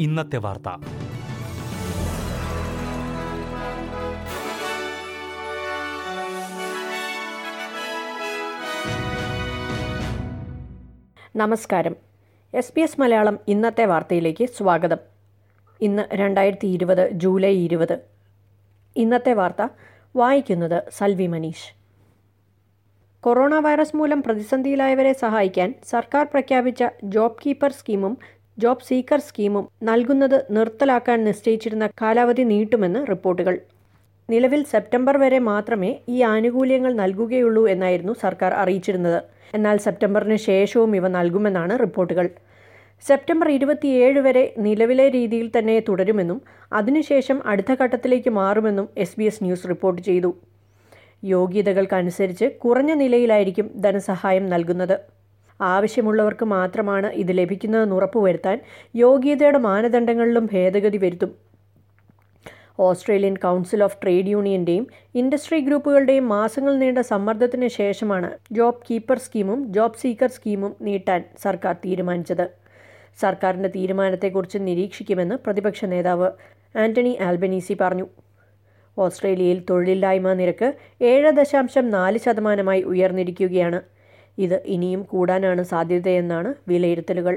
ഇന്നത്തെ വാർത്ത. നമസ്കാരം. എസ് ബി എസ് മലയാളം ഇന്നത്തെ വാർത്തയിലേക്ക് സ്വാഗതം. ഇന്ന് രണ്ടായിരത്തി ഇരുപത് ജൂലൈ ഇരുപത്. ഇന്നത്തെ വാർത്ത വായിക്കുന്നത് സൽവി മനീഷ്. കൊറോണ വൈറസ് മൂലം പ്രതിസന്ധിയിലായവരെ സഹായിക്കാൻ സർക്കാർ പ്രഖ്യാപിച്ച ജോബ് കീപ്പർ സ്കീമും ജോബ് സീക്കർ സ്കീമും നൽകുന്നത് നിർത്തലാക്കാൻ നിശ്ചയിച്ചിരുന്ന കാലാവധി നീട്ടുമെന്ന് റിപ്പോർട്ടുകൾ. നിലവിൽ സെപ്റ്റംബർ വരെ മാത്രമേ ഈ ആനുകൂല്യങ്ങൾ നൽകുകയുള്ളൂ എന്നായിരുന്നു സർക്കാർ അറിയിച്ചിരുന്നത്. എന്നാൽ സെപ്റ്റംബറിന് ശേഷവും ഇവ നൽകുമെന്നാണ് റിപ്പോർട്ടുകൾ. സെപ്റ്റംബർ ഇരുപത്തിയേഴ് വരെ നിലവിലെ രീതിയിൽ തന്നെ തുടരുമെന്നും അതിനുശേഷം അടുത്ത ഘട്ടത്തിലേക്ക് മാറുമെന്നും എസ് ന്യൂസ് റിപ്പോർട്ട് ചെയ്തു. യോഗ്യതകൾക്കനുസരിച്ച് കുറഞ്ഞ നിലയിലായിരിക്കും ധനസഹായം നൽകുന്നത്. ആവശ്യമുള്ളവർക്ക് മാത്രമാണ് ഇത് ലഭിക്കുന്നതെന്ന് ഉറപ്പുവരുത്താൻ യോഗ്യതയുടെ മാനദണ്ഡങ്ങളിലും ഭേദഗതി വരുത്തും. ഓസ്ട്രേലിയൻ കൗൺസിൽ ഓഫ് ട്രേഡ് യൂണിയന്റെയും ഇൻഡസ്ട്രി ഗ്രൂപ്പുകളുടെയും മാസങ്ങൾ നീണ്ട സമ്മർദ്ദത്തിന് ശേഷമാണ് ജോബ് കീപ്പർ സ്കീമും ജോബ് സീക്കർ സ്കീമും നീട്ടാൻ സർക്കാർ തീരുമാനിച്ചത്. സർക്കാരിന്റെ തീരുമാനത്തെക്കുറിച്ച് നിരീക്ഷിക്കുമെന്ന് പ്രതിപക്ഷ നേതാവ് ആന്റണി ആൽബനീസി പറഞ്ഞു. ഓസ്ട്രേലിയയിൽ തൊഴിലില്ലായ്മ നിരക്ക് ഏഴ് ദശാംശം നാല് ശതമാനമായി ഉയർന്നിരിക്കുകയാണ്. ഇത് ഇനിയും കൂടാനാണ് സാധ്യതയെന്നാണ് വിലയിരുത്തലുകൾ.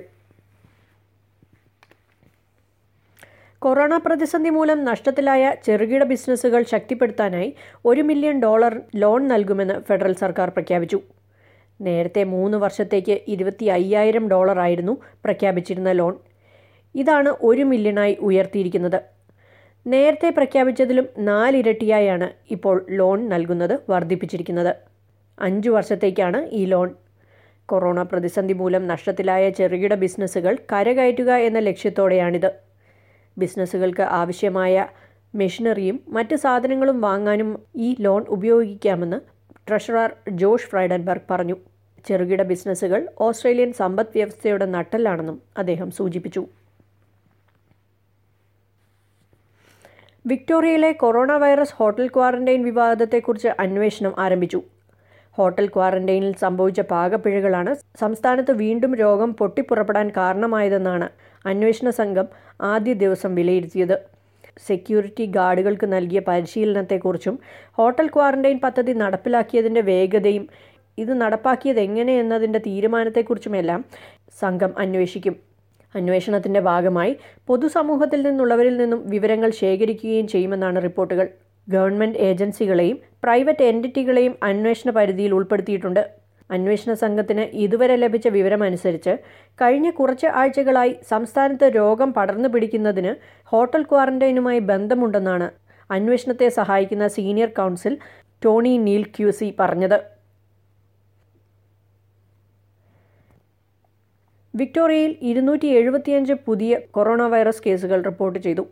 കൊറോണ പ്രതിസന്ധി മൂലം നഷ്ടത്തിലായ ചെറുകിട ബിസിനസ്സുകൾ ശക്തിപ്പെടുത്താനായി ഒരു മില്യൺ ഡോളർ ലോൺ നൽകുമെന്ന് ഫെഡറൽ സർക്കാർ പ്രഖ്യാപിച്ചു. നേരത്തെ മൂന്ന് വർഷത്തേക്ക് ഇരുപത്തി അയ്യായിരം ഡോളറായിരുന്നു പ്രഖ്യാപിച്ചിരുന്ന ലോൺ. ഇതാണ് ഒരു മില്യണായി ഉയർത്തിയിരിക്കുന്നത്. നേരത്തെ പ്രഖ്യാപിച്ചതിലും നാലിരട്ടിയായാണ് ഇപ്പോൾ ലോൺ നൽകുന്നത് വർദ്ധിപ്പിച്ചിരിക്കുന്നത്. അഞ്ചു വർഷത്തേക്കാണ് ഈ ലോൺ. കൊറോണ പ്രതിസന്ധി മൂലം നഷ്ടത്തിലായ ചെറുകിട ബിസിനസ്സുകൾ കരകയറ്റുക എന്ന ലക്ഷ്യത്തോടെയാണിത്. ബിസിനസ്സുകൾക്ക് ആവശ്യമായ മെഷീനറിയും മറ്റ് സാധനങ്ങളും വാങ്ങാനും ഈ ലോൺ ഉപയോഗിക്കാമെന്ന് ട്രഷറർ ജോഷ് ഫ്രൈഡൻബർഗ് പറഞ്ഞു. ചെറുകിട ബിസിനസ്സുകൾ ഓസ്ട്രേലിയൻ സമ്പദ് വ്യവസ്ഥയുടെ നട്ടലാണെന്നും അദ്ദേഹം സൂചിപ്പിച്ചു. വിക്ടോറിയയിലെ കൊറോണ വൈറസ് ഹോട്ടൽ ക്വാറന്റൈൻ വിവാദത്തെക്കുറിച്ച് അന്വേഷണം ആരംഭിച്ചു. ഹോട്ടൽ ക്വാറന്റൈനിൽ സംഭവിച്ച പാകപ്പിഴകളാണ് സംസ്ഥാനത്ത് വീണ്ടും രോഗം പൊട്ടിപ്പുറപ്പെടാൻ കാരണമായതെന്നാണ് അന്വേഷണ സംഘം ആദ്യ ദിവസം വിലയിരുത്തിയത്. സെക്യൂരിറ്റി ഗാർഡുകൾക്ക് നൽകിയ പരിശീലനത്തെക്കുറിച്ചും ഹോട്ടൽ ക്വാറന്റൈൻ പദ്ധതി നടപ്പിലാക്കിയതിന്റെ വേഗതയും ഇത് നടപ്പാക്കിയത് എങ്ങനെയെന്നതിന്റെ തീരുമാനത്തെക്കുറിച്ചുമെല്ലാം സംഘം അന്വേഷിക്കും. അന്വേഷണത്തിന്റെ ഭാഗമായി പൊതുസമൂഹത്തിൽ നിന്നുള്ളവരിൽ നിന്നും വിവരങ്ങൾ ശേഖരിക്കുകയും ചെയ്യുമെന്നാണ് റിപ്പോർട്ടുകൾ. ഗവൺമെന്റ് ഏജൻസികളെയും പ്രൈവറ്റ് എന്റിറ്റികളെയും അന്വേഷണ പരിധിയിൽ ഉൾപ്പെടുത്തിയിട്ടുണ്ട്. അന്വേഷണ സംഘത്തിന് ഇതുവരെ ലഭിച്ച വിവരമനുസരിച്ച് കഴിഞ്ഞ കുറച്ച് ആഴ്ചകളായി സംസ്ഥാനത്ത് രോഗം പടർന്നു പിടിക്കുന്നതിന് ഹോട്ടൽ ക്വാറന്റൈനുമായി ബന്ധമുണ്ടെന്നാണ് അന്വേഷണത്തെ സഹായിക്കുന്ന senior counsel Tony Neil QC പറഞ്ഞത്. വിക്ടോറിയയിൽ ഇരുന്നൂറ്റി എഴുപത്തിയഞ്ച് പുതിയ കൊറോണ വൈറസ് കേസുകൾ റിപ്പോർട്ട് ചെയ്തു.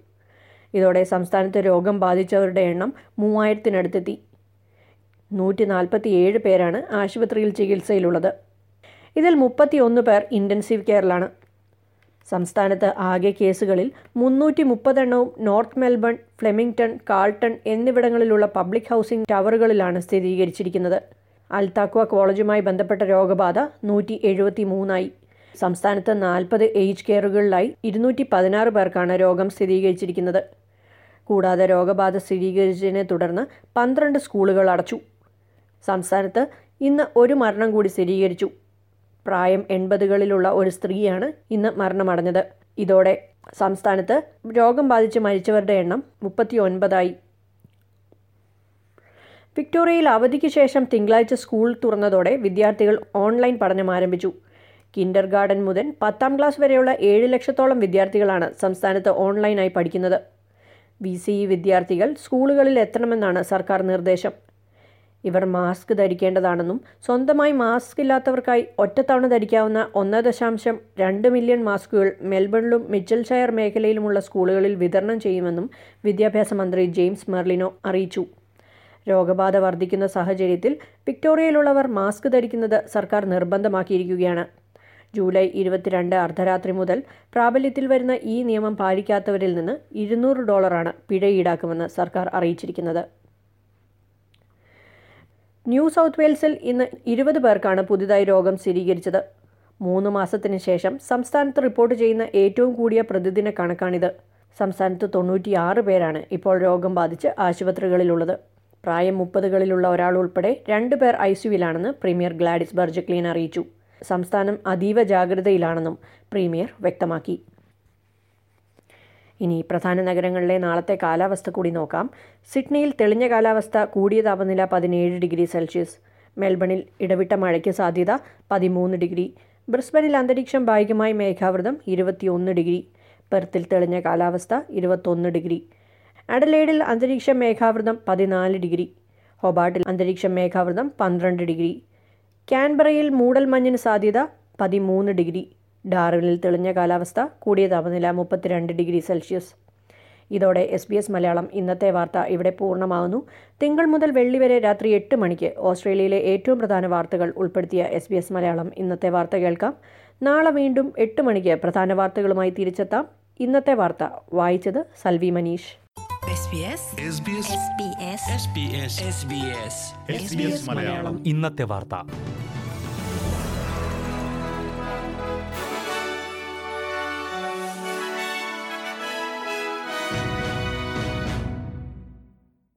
ഇതോടെ സംസ്ഥാനത്ത് രോഗം ബാധിച്ചവരുടെ എണ്ണം മൂവായിരത്തിനടുത്തെത്തി. നൂറ്റി നാൽപ്പത്തി ഏഴ് പേരാണ് ആശുപത്രിയിൽ ചികിത്സയിലുള്ളത്. ഇതിൽ മുപ്പത്തിയൊന്ന് പേർ ഇന്റൻസീവ് കെയറിലാണ്. സംസ്ഥാനത്ത് ആകെ കേസുകളിൽ മുന്നൂറ്റി മുപ്പതെണ്ണവും നോർത്ത് മെൽബൺ ഫ്ലെമിംഗ്ടൺ കാൾട്ടൺ എന്നിവിടങ്ങളിലുള്ള പബ്ലിക് ഹൗസിംഗ് ടവറുകളിലാണ് സ്ഥിരീകരിച്ചിരിക്കുന്നത്. അൽതാക്വ കോളേജുമായി ബന്ധപ്പെട്ട രോഗബാധ നൂറ്റി എഴുപത്തി മൂന്നായി സംസ്ഥാനത്ത് നാൽപ്പത് ഏജ് കെയറുകളിലായി ഇരുന്നൂറ്റി പതിനാറ് പേർക്കാണ് രോഗം സ്ഥിരീകരിച്ചിരിക്കുന്നത്. കൂടാതെ രോഗബാധ സ്ഥിരീകരിച്ചതിനെ തുടർന്ന് പന്ത്രണ്ട് സ്കൂളുകൾ അടച്ചു. സംസ്ഥാനത്ത് ഇന്ന് ഒരു മരണം കൂടി സ്ഥിരീകരിച്ചു. പ്രായം എൺപതുകളിലുള്ള ഒരു സ്ത്രീയാണ് ഇന്ന് മരണമടഞ്ഞത്. ഇതോടെ സംസ്ഥാനത്ത് രോഗം ബാധിച്ച് മരിച്ചവരുടെ എണ്ണം മുപ്പത്തി ഒൻപതായി വിക്ടോറിയയിൽ അവധിക്ക് ശേഷം തിങ്കളാഴ്ച സ്കൂൾ തുറന്നതോടെ വിദ്യാർത്ഥികൾ ഓൺലൈൻ പഠനം ആരംഭിച്ചു. കിൻഡർ ഗാർഡൻ മുതൽ പത്താം ക്ലാസ് വരെയുള്ള ഏഴ് ലക്ഷത്തോളം വിദ്യാർത്ഥികളാണ് സംസ്ഥാനത്ത് ഓൺലൈനായി പഠിക്കുന്നത്. വി സി ഇ വിദ്യാർത്ഥികൾ സ്കൂളുകളിൽ എത്തണമെന്നാണ് സർക്കാർ നിർദ്ദേശം. ഇവർ മാസ്ക് ധരിക്കേണ്ടതാണെന്നും സ്വന്തമായി മാസ്ക് ഇല്ലാത്തവർക്കായി ഒറ്റത്തവണ ധരിക്കാവുന്ന ഒന്ന് ദശാംശം രണ്ട് മില്യൺ മാസ്കുകൾ മെൽബണിലും മിച്ചൽഷയർ മേഖലയിലുമുള്ള സ്കൂളുകളിൽ വിതരണം ചെയ്യുമെന്നും വിദ്യാഭ്യാസ മന്ത്രി ജെയിംസ് മെർലിനോ അറിയിച്ചു. രോഗബാധ വർദ്ധിക്കുന്ന സാഹചര്യത്തിൽ വിക്ടോറിയയിലുള്ളവർ മാസ്ക് ധരിക്കുന്നത് സർക്കാർ നിർബന്ധമാക്കിയിരിക്കുകയാണ്. ജൂലൈ ഇരുപത്തിരണ്ട് അർദ്ധരാത്രി മുതൽ പ്രാബല്യത്തിൽ വരുന്ന ഈ നിയമം പാലിക്കാത്തവരിൽ നിന്ന് ഇരുന്നൂറ് ഡോളറാണ് പിഴ ഈടാക്കുമെന്ന് സർക്കാർ അറിയിച്ചിരിക്കുന്നത്. ന്യൂ സൗത്ത് വെയിൽസിൽ ഇന്ന് ഇരുപത് പേർക്കാണ് പുതുതായി രോഗം സ്ഥിരീകരിച്ചത്. മൂന്ന് മാസത്തിന് ശേഷം സംസ്ഥാനത്ത് റിപ്പോർട്ട് ചെയ്യുന്ന ഏറ്റവും കൂടിയ പ്രതിദിന കണക്കാണിത്. സംസ്ഥാനത്ത് തൊണ്ണൂറ്റിയാറ് പേരാണ് ഇപ്പോൾ രോഗം ബാധിച്ച് ആശുപത്രികളിലുള്ളത്. പ്രായം മുപ്പതുകളിലുള്ള ഒരാൾ ഉൾപ്പെടെ രണ്ട് പേർ ഐ സിയുവിലാണെന്ന് പ്രീമിയർ ഗ്ലാഡിസ് ബർജക്ലീൻ അറിയിച്ചു. സംസ്ഥാനം അതീവ ജാഗ്രതയിലാണെന്നും പ്രീമിയർ വ്യക്തമാക്കി. ഇനി പ്രധാന നഗരങ്ങളിലെ നാളത്തെ കാലാവസ്ഥ കൂടി നോക്കാം. സിഡ്നിയിൽ തെളിഞ്ഞ കാലാവസ്ഥ കൂടിയ താപനില പതിനേഴ് ഡിഗ്രി സെൽഷ്യസ്. മെൽബണിൽ ഇടവിട്ട മഴയ്ക്ക് സാധ്യത പതിമൂന്ന് ഡിഗ്രി. ബ്രിസ്ബനിൽ അന്തരീക്ഷം ഭാഗികമായി മേഘാവൃതം ഇരുപത്തിയൊന്ന് ഡിഗ്രി. പെർത്തിൽ തെളിഞ്ഞ കാലാവസ്ഥ ഇരുപത്തൊന്ന് ഡിഗ്രി. അഡലേഡിൽ അന്തരീക്ഷം മേഘാവൃതം പതിനാല് ഡിഗ്രി. ഹൊബാട്ടിൽ അന്തരീക്ഷം മേഘാവൃതം പന്ത്രണ്ട് ഡിഗ്രി. ക്യാൻബറയിൽ മൂടൽമഞ്ഞിന് സാധ്യത പതിമൂന്ന് ഡിഗ്രി. ഡാർവിനിൽ തെളിഞ്ഞ കാലാവസ്ഥ കൂടിയ താപനില മുപ്പത്തിരണ്ട് ഡിഗ്രി സെൽഷ്യസ്. ഇതോടെ എസ് ബി എസ് മലയാളം ഇന്നത്തെ വാർത്ത ഇവിടെ പൂർണമാകുന്നു തിങ്കൾ മുതൽ വെള്ളി വരെ രാത്രി എട്ട് മണിക്ക് ഓസ്ട്രേലിയയിലെ ഏറ്റവും പ്രധാന വാർത്തകൾ ഉൾപ്പെടുത്തിയ എസ് ബി എസ് മലയാളം ഇന്നത്തെ വാർത്ത കേൾക്കാം. നാളെ വീണ്ടും എട്ട് മണിക്ക് പ്രധാന വാർത്തകളുമായി തിരിച്ചെത്താം. ഇന്നത്തെ വാർത്ത വായിച്ചത് Salvi Manish. SBS SBS SBS SBS SBS SBS Malayalam ഇന്നത്തെ വാർത്ത.